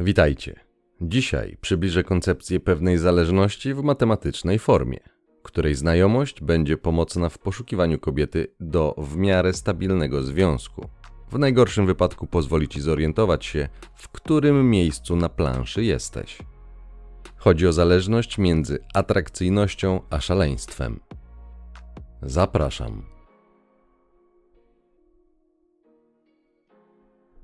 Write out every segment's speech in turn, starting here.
Witajcie. Dzisiaj przybliżę koncepcję pewnej zależności w matematycznej formie, której znajomość będzie pomocna w poszukiwaniu kobiety do w miarę stabilnego związku. W najgorszym wypadku pozwoli ci zorientować się, w którym miejscu na planszy jesteś. Chodzi o zależność między atrakcyjnością a szaleństwem. Zapraszam.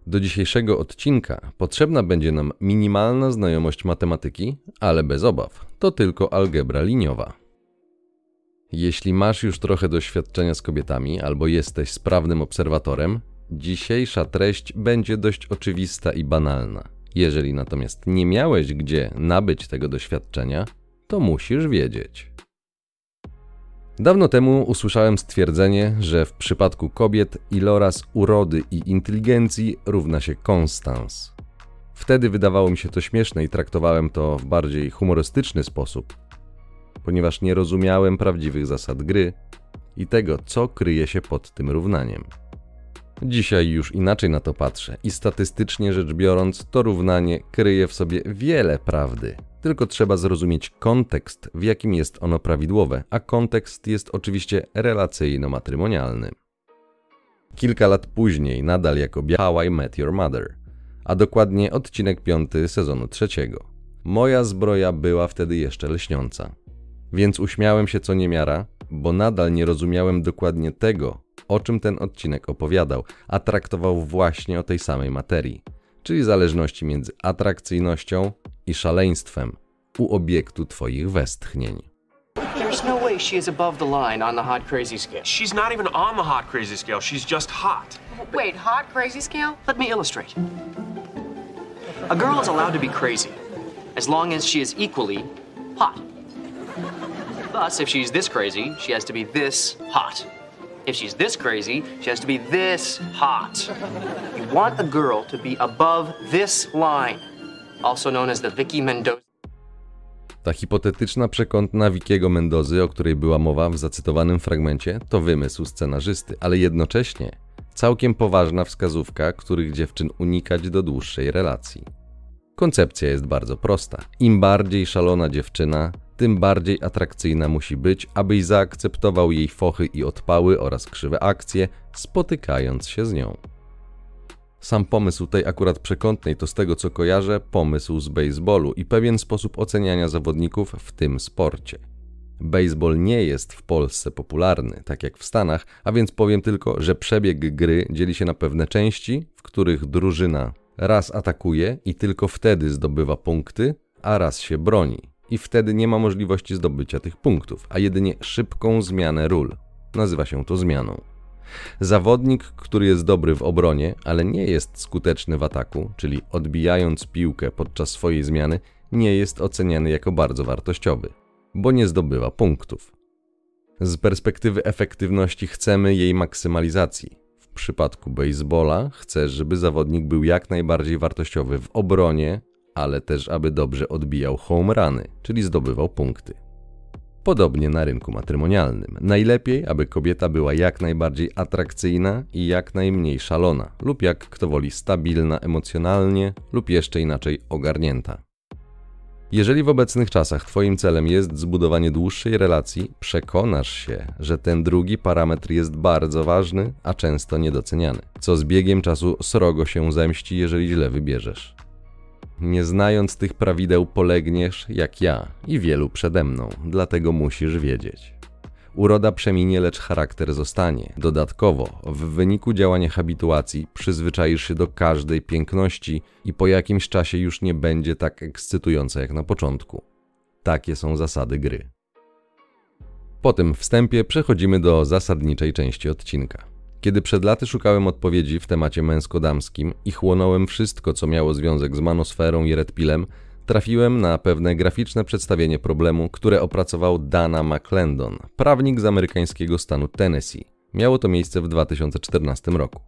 Do dzisiejszego odcinka potrzebna będzie nam minimalna znajomość matematyki, ale bez obaw, to tylko algebra liniowa. Jeśli masz już trochę doświadczenia z kobietami albo jesteś sprawnym obserwatorem, dzisiejsza treść będzie dość oczywista i banalna. Jeżeli natomiast nie miałeś gdzie nabyć tego doświadczenia, to musisz wiedzieć. Dawno temu usłyszałem stwierdzenie, że w przypadku kobiet iloraz urody i inteligencji równa się konstans. Wtedy wydawało mi się to śmieszne i traktowałem to w bardziej humorystyczny sposób, ponieważ nie rozumiałem prawdziwych zasad gry i tego, co kryje się pod tym równaniem. Dzisiaj już inaczej na to patrzę i statystycznie rzecz biorąc, to równanie kryje w sobie wiele prawdy. Tylko trzeba zrozumieć kontekst, w jakim jest ono prawidłowe, a kontekst jest oczywiście relacyjno-matrymonialny. Kilka lat później, nadal jako How I Met Your Mother, a dokładnie odcinek piąty sezonu trzeciego. Moja zbroja była wtedy jeszcze lśniąca. Więc uśmiałem się co niemiara, bo nadal nie rozumiałem dokładnie tego, o czym ten odcinek opowiadał, a traktował właśnie o tej samej materii, czyli zależności między atrakcyjnością i szaleństwem u obiektu Twoich westchnień. There's no way she is above the line on the hot crazy scale. She's not even on the hot crazy scale. She's just hot. Wait, hot crazy scale? Let me illustrate. A girl is allowed to be crazy as long as she is equally hot. Thus, if she's this crazy, she has to be this hot. If she's this crazy, she has to be this hot. You want a girl to be above this line, also known as the Vicky Mendoza. Ta hipotetyczna przekątna Wikiego Mendozy, o której była mowa w zacytowanym fragmencie, to wymysł scenarzysty, ale jednocześnie całkiem poważna wskazówka, których dziewczyn unikać do dłuższej relacji. Koncepcja jest bardzo prosta. Im bardziej szalona dziewczyna, tym bardziej atrakcyjna musi być, abyś zaakceptował jej fochy i odpały oraz krzywe akcje, spotykając się z nią. Sam pomysł tej akurat przekątnej to z tego co kojarzę pomysł z baseballu i pewien sposób oceniania zawodników w tym sporcie. Baseball nie jest w Polsce popularny, tak jak w Stanach, a więc powiem tylko, że przebieg gry dzieli się na pewne części, w których drużyna raz atakuje i tylko wtedy zdobywa punkty, a raz się broni i wtedy nie ma możliwości zdobycia tych punktów, a jedynie szybką zmianę ról. Nazywa się to zmianą. Zawodnik, który jest dobry w obronie, ale nie jest skuteczny w ataku, czyli odbijając piłkę podczas swojej zmiany, nie jest oceniany jako bardzo wartościowy, bo nie zdobywa punktów. Z perspektywy efektywności chcemy jej maksymalizacji. W przypadku baseballa chcesz, żeby zawodnik był jak najbardziej wartościowy w obronie, ale też aby dobrze odbijał home runy, czyli zdobywał punkty. Podobnie na rynku matrymonialnym. Najlepiej, aby kobieta była jak najbardziej atrakcyjna i jak najmniej szalona, lub jak kto woli stabilna emocjonalnie, lub jeszcze inaczej ogarnięta. Jeżeli w obecnych czasach Twoim celem jest zbudowanie dłuższej relacji, przekonasz się, że ten drugi parametr jest bardzo ważny, a często niedoceniany, co z biegiem czasu srogo się zemści, jeżeli źle wybierzesz. Nie znając tych prawideł polegniesz jak ja i wielu przede mną, dlatego musisz wiedzieć. Uroda przeminie, lecz charakter zostanie. Dodatkowo, w wyniku działania habituacji przyzwyczaisz się do każdej piękności i po jakimś czasie już nie będzie tak ekscytująca jak na początku. Takie są zasady gry. Po tym wstępie przechodzimy do zasadniczej części odcinka. Kiedy przed laty szukałem odpowiedzi w temacie męsko-damskim i chłonąłem wszystko, co miało związek z manosferą i redpilem, trafiłem na pewne graficzne przedstawienie problemu, które opracował Dana McClendon, prawnik z amerykańskiego stanu Tennessee. Miało to miejsce w 2014 roku.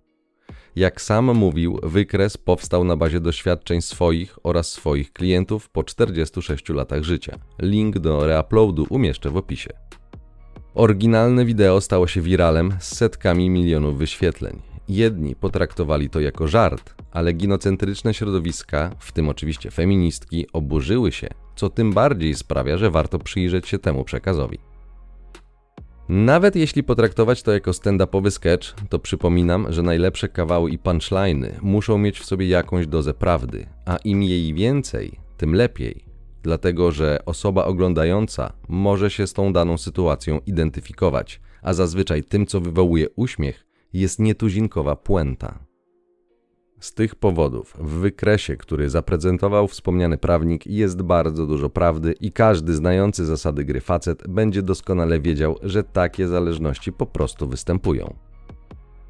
Jak sam mówił, wykres powstał na bazie doświadczeń swoich oraz swoich klientów po 46 latach życia. Link do reuploadu umieszczę w opisie. Oryginalne wideo stało się wiralem z setkami milionów wyświetleń. jedni potraktowali to jako żart, ale ginocentryczne środowiska, w tym oczywiście feministki, oburzyły się, co tym bardziej sprawia, że warto przyjrzeć się temu przekazowi. Nawet jeśli potraktować to jako stand-upowy sketch, to przypominam, że najlepsze kawały i punchliny muszą mieć w sobie jakąś dozę prawdy, a im jej więcej, tym lepiej. Dlatego, że osoba oglądająca może się z tą daną sytuacją identyfikować, a zazwyczaj tym, co wywołuje uśmiech, jest nietuzinkowa puenta. Z tych powodów w wykresie, który zaprezentował wspomniany prawnik, jest bardzo dużo prawdy i każdy znający zasady gry facet będzie doskonale wiedział, że takie zależności po prostu występują.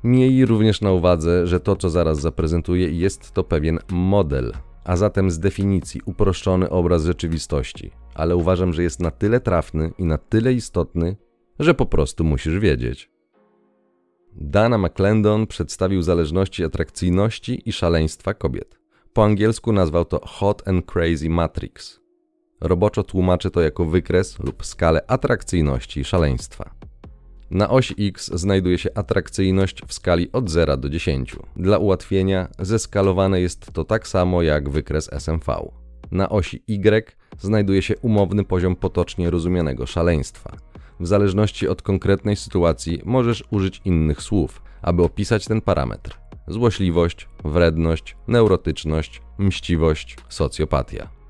Miej również na uwadze, że to, co zaraz zaprezentuję, jest to pewien model, a zatem z definicji uproszczony obraz rzeczywistości, ale uważam, że jest na tyle trafny i na tyle istotny, że po prostu musisz wiedzieć. Dana McClendon przedstawił zależności atrakcyjności i szaleństwa kobiet. Po angielsku nazwał to Hot and Crazy Matrix. Roboczo tłumaczy to jako wykres lub skalę atrakcyjności i szaleństwa. Na osi X znajduje się atrakcyjność w skali od 0 do 10. Dla ułatwienia zeskalowane jest to tak samo jak wykres SMV. Na osi Y znajduje się umowny poziom potocznie rozumianego szaleństwa. W zależności od konkretnej sytuacji możesz użyć innych słów, aby opisać ten parametr: złośliwość, wredność, neurotyczność, mściwość, socjopatia.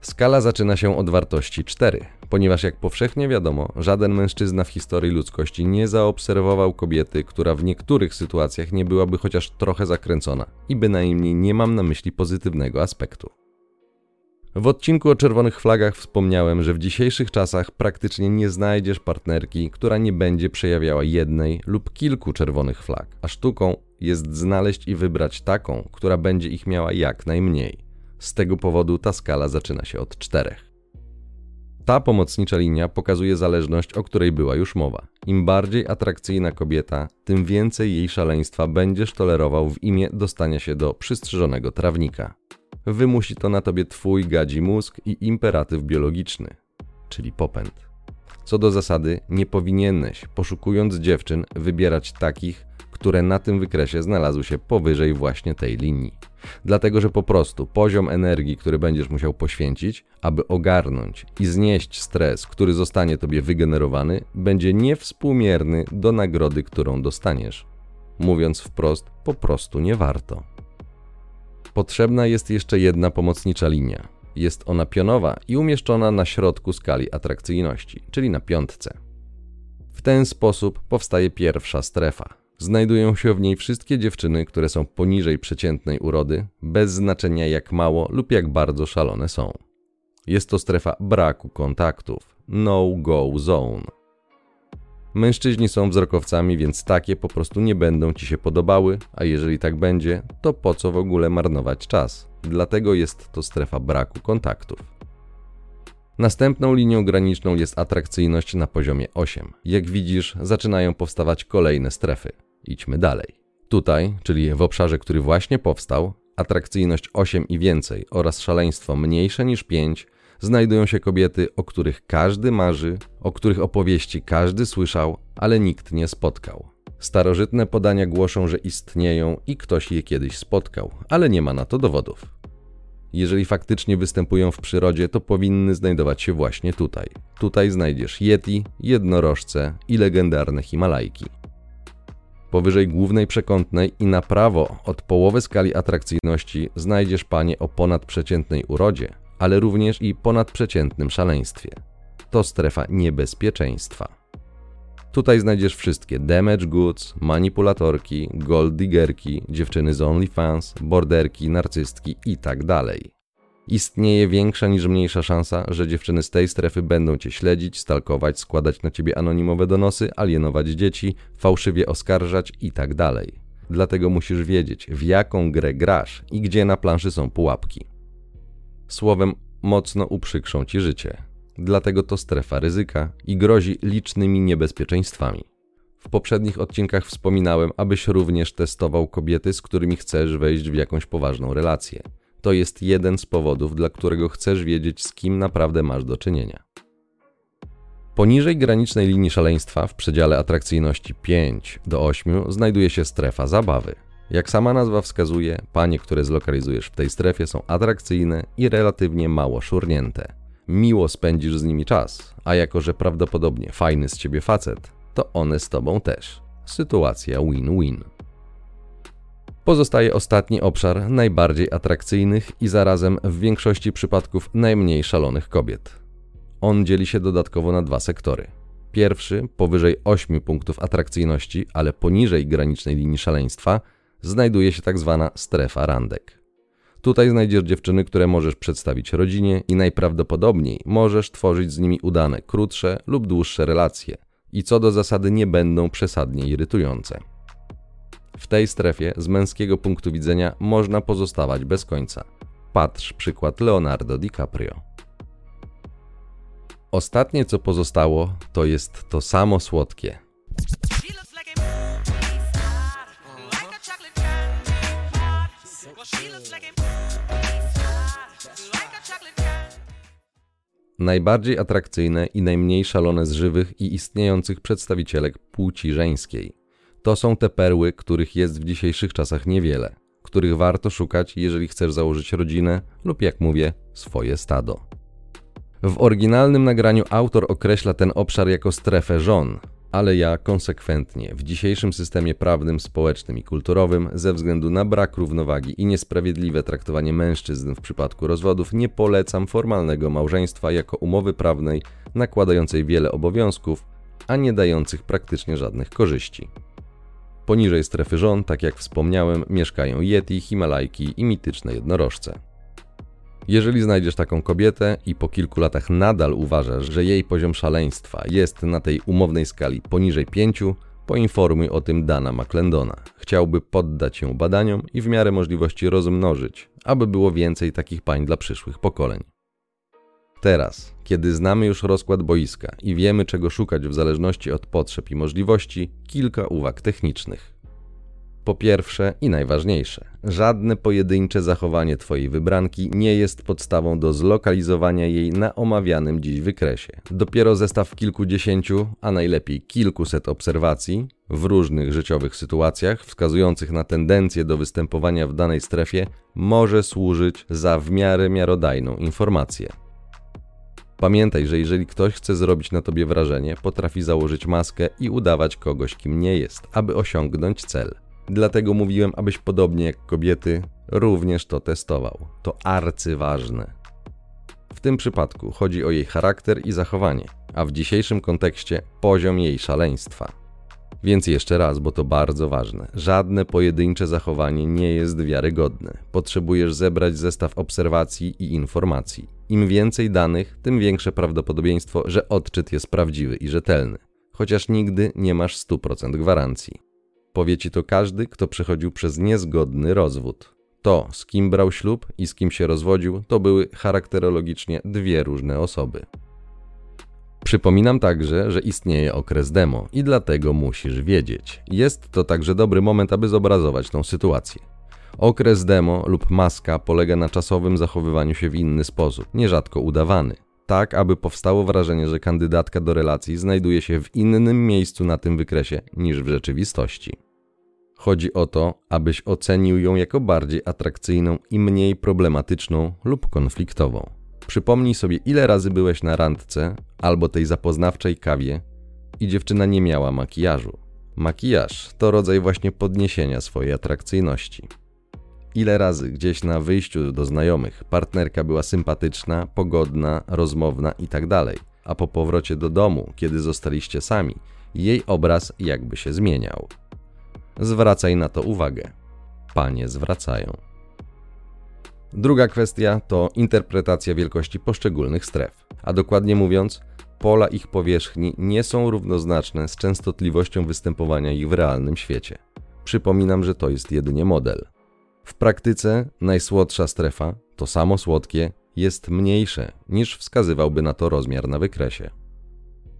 Skala zaczyna się od wartości 4, ponieważ jak powszechnie wiadomo, żaden mężczyzna w historii ludzkości nie zaobserwował kobiety, która w niektórych sytuacjach nie byłaby chociaż trochę zakręcona i bynajmniej nie mam na myśli pozytywnego aspektu. W odcinku o czerwonych flagach wspomniałem, że w dzisiejszych czasach praktycznie nie znajdziesz partnerki, która nie będzie przejawiała jednej lub kilku czerwonych flag, a sztuką jest znaleźć i wybrać taką, która będzie ich miała jak najmniej. Z tego powodu ta skala zaczyna się od czterech. Ta pomocnicza linia pokazuje zależność, o której była już mowa. Im bardziej atrakcyjna kobieta, tym więcej jej szaleństwa będziesz tolerował w imię dostania się do przystrzyżonego trawnika wymusi to na tobie twój gadzi mózg i imperatyw biologiczny, czyli popęd. Co do zasady, nie powinieneś, poszukując dziewczyn, wybierać takich, które na tym wykresie znalazły się powyżej właśnie tej linii. Dlatego, że po prostu poziom energii, który będziesz musiał poświęcić, aby ogarnąć i znieść stres, który zostanie tobie wygenerowany, będzie niewspółmierny do nagrody, którą dostaniesz. Mówiąc wprost, po prostu nie warto. Potrzebna jest jeszcze jedna pomocnicza linia. Jest ona pionowa i umieszczona na środku skali atrakcyjności, czyli na piątce. W ten sposób powstaje pierwsza strefa. Znajdują się w niej wszystkie dziewczyny, które są poniżej przeciętnej urody, bez znaczenia jak mało lub jak bardzo szalone są. Jest to strefa braku kontaktów, no-go zone. Mężczyźni są wzrokowcami, więc takie po prostu nie będą ci się podobały, a jeżeli tak będzie, to po co w ogóle marnować czas? Dlatego jest to strefa braku kontaktów. Następną linią graniczną jest atrakcyjność na poziomie 8. Jak widzisz, zaczynają powstawać kolejne strefy. Idźmy dalej. Tutaj, czyli w obszarze, który właśnie powstał, atrakcyjność 8 i więcej oraz szaleństwo mniejsze niż 5 znajdują się kobiety, o których każdy marzy, o których opowieści każdy słyszał, ale nikt nie spotkał. Starożytne podania głoszą, że istnieją i ktoś je kiedyś spotkał, ale nie ma na to dowodów. Jeżeli faktycznie występują w przyrodzie, to powinny znajdować się właśnie tutaj. Tutaj znajdziesz Yeti, jednorożce i legendarne Himalajki. Powyżej głównej przekątnej i na prawo od połowy skali atrakcyjności znajdziesz panie o ponadprzeciętnej urodzie, ale również i ponadprzeciętnym szaleństwie. To strefa niebezpieczeństwa. Tutaj znajdziesz wszystkie damage goods, manipulatorki, gold diggerki, dziewczyny z OnlyFans, borderki, narcystki itd. Istnieje większa niż mniejsza szansa, że dziewczyny z tej strefy będą cię śledzić, stalkować, składać na ciebie anonimowe donosy, alienować dzieci, fałszywie oskarżać itd. Tak Dlatego musisz wiedzieć, w jaką grę grasz i gdzie na planszy są pułapki. Słowem, mocno uprzykrzą ci życie. Dlatego to strefa ryzyka i grozi licznymi niebezpieczeństwami. W poprzednich odcinkach wspominałem, abyś również testował kobiety, z którymi chcesz wejść w jakąś poważną relację. To jest jeden z powodów, dla którego chcesz wiedzieć, z kim naprawdę masz do czynienia. Poniżej granicznej linii szaleństwa w przedziale atrakcyjności 5 do 8 znajduje się strefa zabawy. Jak sama nazwa wskazuje, panie, które zlokalizujesz w tej strefie są atrakcyjne i relatywnie mało szurnięte. Miło spędzisz z nimi czas, a jako że prawdopodobnie fajny z ciebie facet, to one z tobą też. Sytuacja win-win. Pozostaje ostatni obszar najbardziej atrakcyjnych i zarazem w większości przypadków najmniej szalonych kobiet. On dzieli się dodatkowo na dwa sektory. Pierwszy, powyżej 8 punktów atrakcyjności, ale poniżej granicznej linii szaleństwa, znajduje się tak zwana strefa randek. Tutaj znajdziesz dziewczyny, które możesz przedstawić rodzinie i najprawdopodobniej możesz tworzyć z nimi udane, krótsze lub dłuższe relacje i co do zasady nie będą przesadnie irytujące. W tej strefie z męskiego punktu widzenia można pozostawać bez końca. Patrz przykład Leonardo DiCaprio. Ostatnie co pozostało to jest to samo słodkie. Najbardziej atrakcyjne i najmniej szalone z żywych i istniejących przedstawicielek płci żeńskiej. To są te perły, których jest w dzisiejszych czasach niewiele, których warto szukać, jeżeli chcesz założyć rodzinę lub, jak mówię, swoje stado. W oryginalnym nagraniu autor określa ten obszar jako strefę żon, ale ja konsekwentnie w dzisiejszym systemie prawnym, społecznym i kulturowym, ze względu na brak równowagi i niesprawiedliwe traktowanie mężczyzn w przypadku rozwodów, nie polecam formalnego małżeństwa jako umowy prawnej nakładającej wiele obowiązków, a nie dających praktycznie żadnych korzyści. Poniżej strefy żon, tak jak wspomniałem, mieszkają Yeti, Himalajki i mityczne jednorożce. Jeżeli znajdziesz taką kobietę i po kilku latach nadal uważasz, że jej poziom szaleństwa jest na tej umownej skali poniżej 5, poinformuj o tym Dana McClendona. Chciałby poddać się badaniom i w miarę możliwości rozmnożyć, aby było więcej takich pań dla przyszłych pokoleń. Teraz, kiedy znamy już rozkład boiska i wiemy czego szukać w zależności od potrzeb i możliwości, kilka uwag technicznych. Po pierwsze i najważniejsze, żadne pojedyncze zachowanie Twojej wybranki nie jest podstawą do zlokalizowania jej na omawianym dziś wykresie. Dopiero zestaw kilkudziesięciu, a najlepiej kilkuset obserwacji w różnych życiowych sytuacjach wskazujących na tendencję do występowania w danej strefie może służyć za w miarę miarodajną informację. Pamiętaj, że jeżeli ktoś chce zrobić na tobie wrażenie, potrafi założyć maskę i udawać kogoś, kim nie jest, aby osiągnąć cel. Dlatego mówiłem, abyś podobnie jak kobiety również to testował. To arcyważne. W tym przypadku chodzi o jej charakter i zachowanie, a w dzisiejszym kontekście poziom jej szaleństwa. Więc jeszcze raz, bo to bardzo ważne. Żadne pojedyncze zachowanie nie jest wiarygodne. Potrzebujesz zebrać zestaw obserwacji i informacji. Im więcej danych, tym większe prawdopodobieństwo, że odczyt jest prawdziwy i rzetelny. Chociaż nigdy nie masz 100% gwarancji. Powie ci to każdy, kto przechodził przez niezgodny rozwód. To, z kim brał ślub i z kim się rozwodził, to były charakterologicznie dwie różne osoby. Przypominam także, że istnieje okres demo i dlatego musisz wiedzieć. Jest to także dobry moment, aby zobrazować tą sytuację. Okres demo lub maska polega na czasowym zachowywaniu się w inny sposób, nierzadko udawany, tak aby powstało wrażenie, że kandydatka do relacji znajduje się w innym miejscu na tym wykresie niż w rzeczywistości. Chodzi o to, abyś ocenił ją jako bardziej atrakcyjną i mniej problematyczną lub konfliktową. Przypomnij sobie, ile razy byłeś na randce albo tej zapoznawczej kawie i dziewczyna nie miała makijażu. Makijaż to rodzaj właśnie podniesienia swojej atrakcyjności. Ile razy gdzieś na wyjściu do znajomych partnerka była sympatyczna, pogodna, rozmowna itd., tak a po powrocie do domu, kiedy zostaliście sami, jej obraz jakby się zmieniał. Zwracaj na to uwagę. Panie zwracają. Druga kwestia to interpretacja wielkości poszczególnych stref, a dokładnie mówiąc, pola ich powierzchni nie są równoznaczne z częstotliwością występowania ich w realnym świecie. Przypominam, że to jest jedynie model. W praktyce najsłodsza strefa, to samo słodkie, jest mniejsze niż wskazywałby na to rozmiar na wykresie.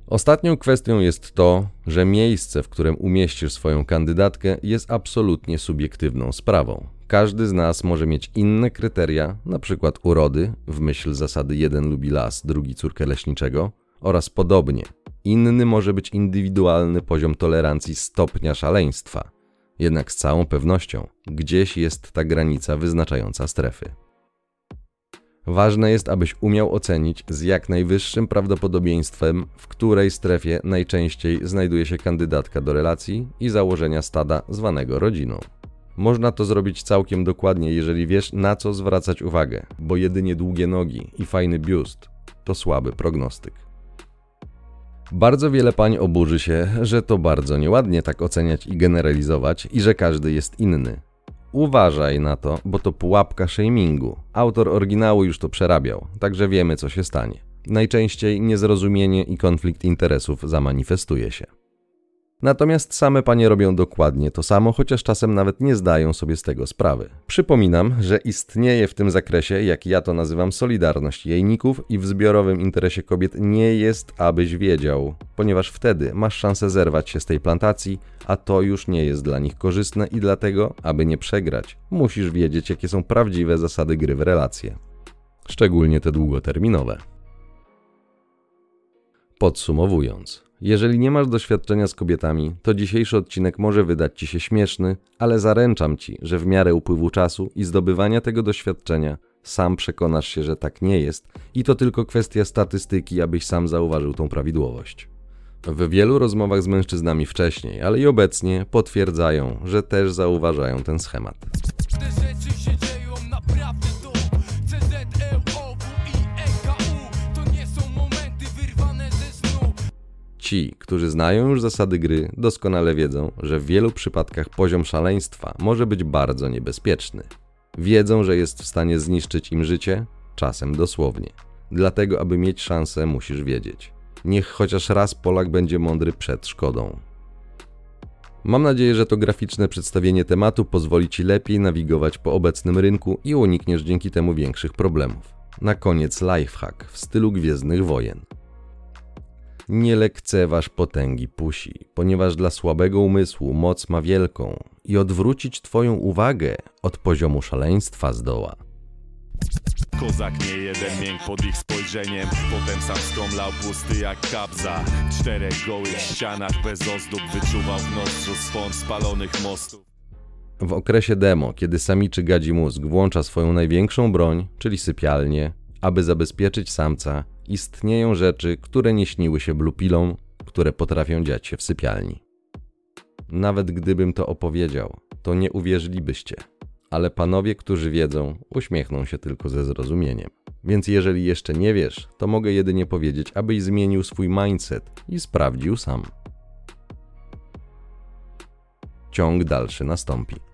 Ostatnią kwestią jest to, że miejsce, w którym umieścisz swoją kandydatkę, jest absolutnie subiektywną sprawą. Każdy z nas może mieć inne kryteria, przykład urody, w myśl zasady jeden lubi las, drugi córkę leśniczego, oraz podobnie. Inny może być indywidualny poziom tolerancji stopnia szaleństwa. Jednak z całą pewnością gdzieś jest ta granica wyznaczająca strefy. Ważne jest, abyś umiał ocenić z jak najwyższym prawdopodobieństwem, w której strefie najczęściej znajduje się kandydatka do relacji i założenia stada zwanego rodziną. Można to zrobić całkiem dokładnie, jeżeli wiesz na co zwracać uwagę, bo jedynie długie nogi i fajny biust to słaby prognostyk. Bardzo wiele pań oburzy się, że to bardzo nieładnie tak oceniać i generalizować i że każdy jest inny. Uważaj na to, bo to pułapka shamingu. Autor oryginału już to przerabiał, także wiemy co się stanie. Najczęściej niezrozumienie i konflikt interesów zamanifestuje się. Natomiast same panie robią dokładnie to samo, chociaż czasem nawet nie zdają sobie z tego sprawy. Przypominam, że istnieje w tym zakresie, jak ja to nazywam, solidarność jejników i w zbiorowym interesie kobiet nie jest, abyś wiedział, ponieważ wtedy masz szansę zerwać się z tej plantacji, a to już nie jest dla nich korzystne i dlatego, aby nie przegrać, musisz wiedzieć, jakie są prawdziwe zasady gry w relacje. Szczególnie te długoterminowe. Podsumowując, jeżeli nie masz doświadczenia z kobietami, to dzisiejszy odcinek może wydać ci się śmieszny, ale zaręczam ci, że w miarę upływu czasu i zdobywania tego doświadczenia sam przekonasz się, że tak nie jest i to tylko kwestia statystyki, abyś sam zauważył tą prawidłowość. W wielu rozmowach z mężczyznami wcześniej, ale i obecnie potwierdzają, że też zauważają ten schemat. Ci, którzy znają już zasady gry, doskonale wiedzą, że w wielu przypadkach poziom szaleństwa może być bardzo niebezpieczny. Wiedzą, że jest w stanie zniszczyć im życie, czasem dosłownie. Dlatego, aby mieć szansę, musisz wiedzieć. Niech chociaż raz Polak będzie mądry przed szkodą. Mam nadzieję, że to graficzne przedstawienie tematu pozwoli Ci lepiej nawigować po obecnym rynku i unikniesz dzięki temu większych problemów. Na koniec lifehack w stylu Gwiezdnych Wojen. Nie lekceważ potęgi pusi, ponieważ dla słabego umysłu moc ma wielką i odwrócić Twoją uwagę od poziomu szaleństwa zdoła. Kozak nie jeden mięk pod ich spojrzeniem Potem sam skomlał pusty jak kabza Czterech gołych ścianach bez ozdób Wyczuwał w nozdrzu swąd spalonych mostów W okresie demo, kiedy samiczy gadzi mózg włącza swoją największą broń, czyli sypialnię, aby zabezpieczyć samca, istnieją rzeczy, które nie śniły się blupilom, które potrafią dziać się w sypialni. Nawet gdybym to opowiedział, to nie uwierzylibyście, ale panowie, którzy wiedzą, uśmiechną się tylko ze zrozumieniem. Więc jeżeli jeszcze nie wiesz, to mogę jedynie powiedzieć, abyś zmienił swój mindset i sprawdził sam. Ciąg dalszy nastąpi.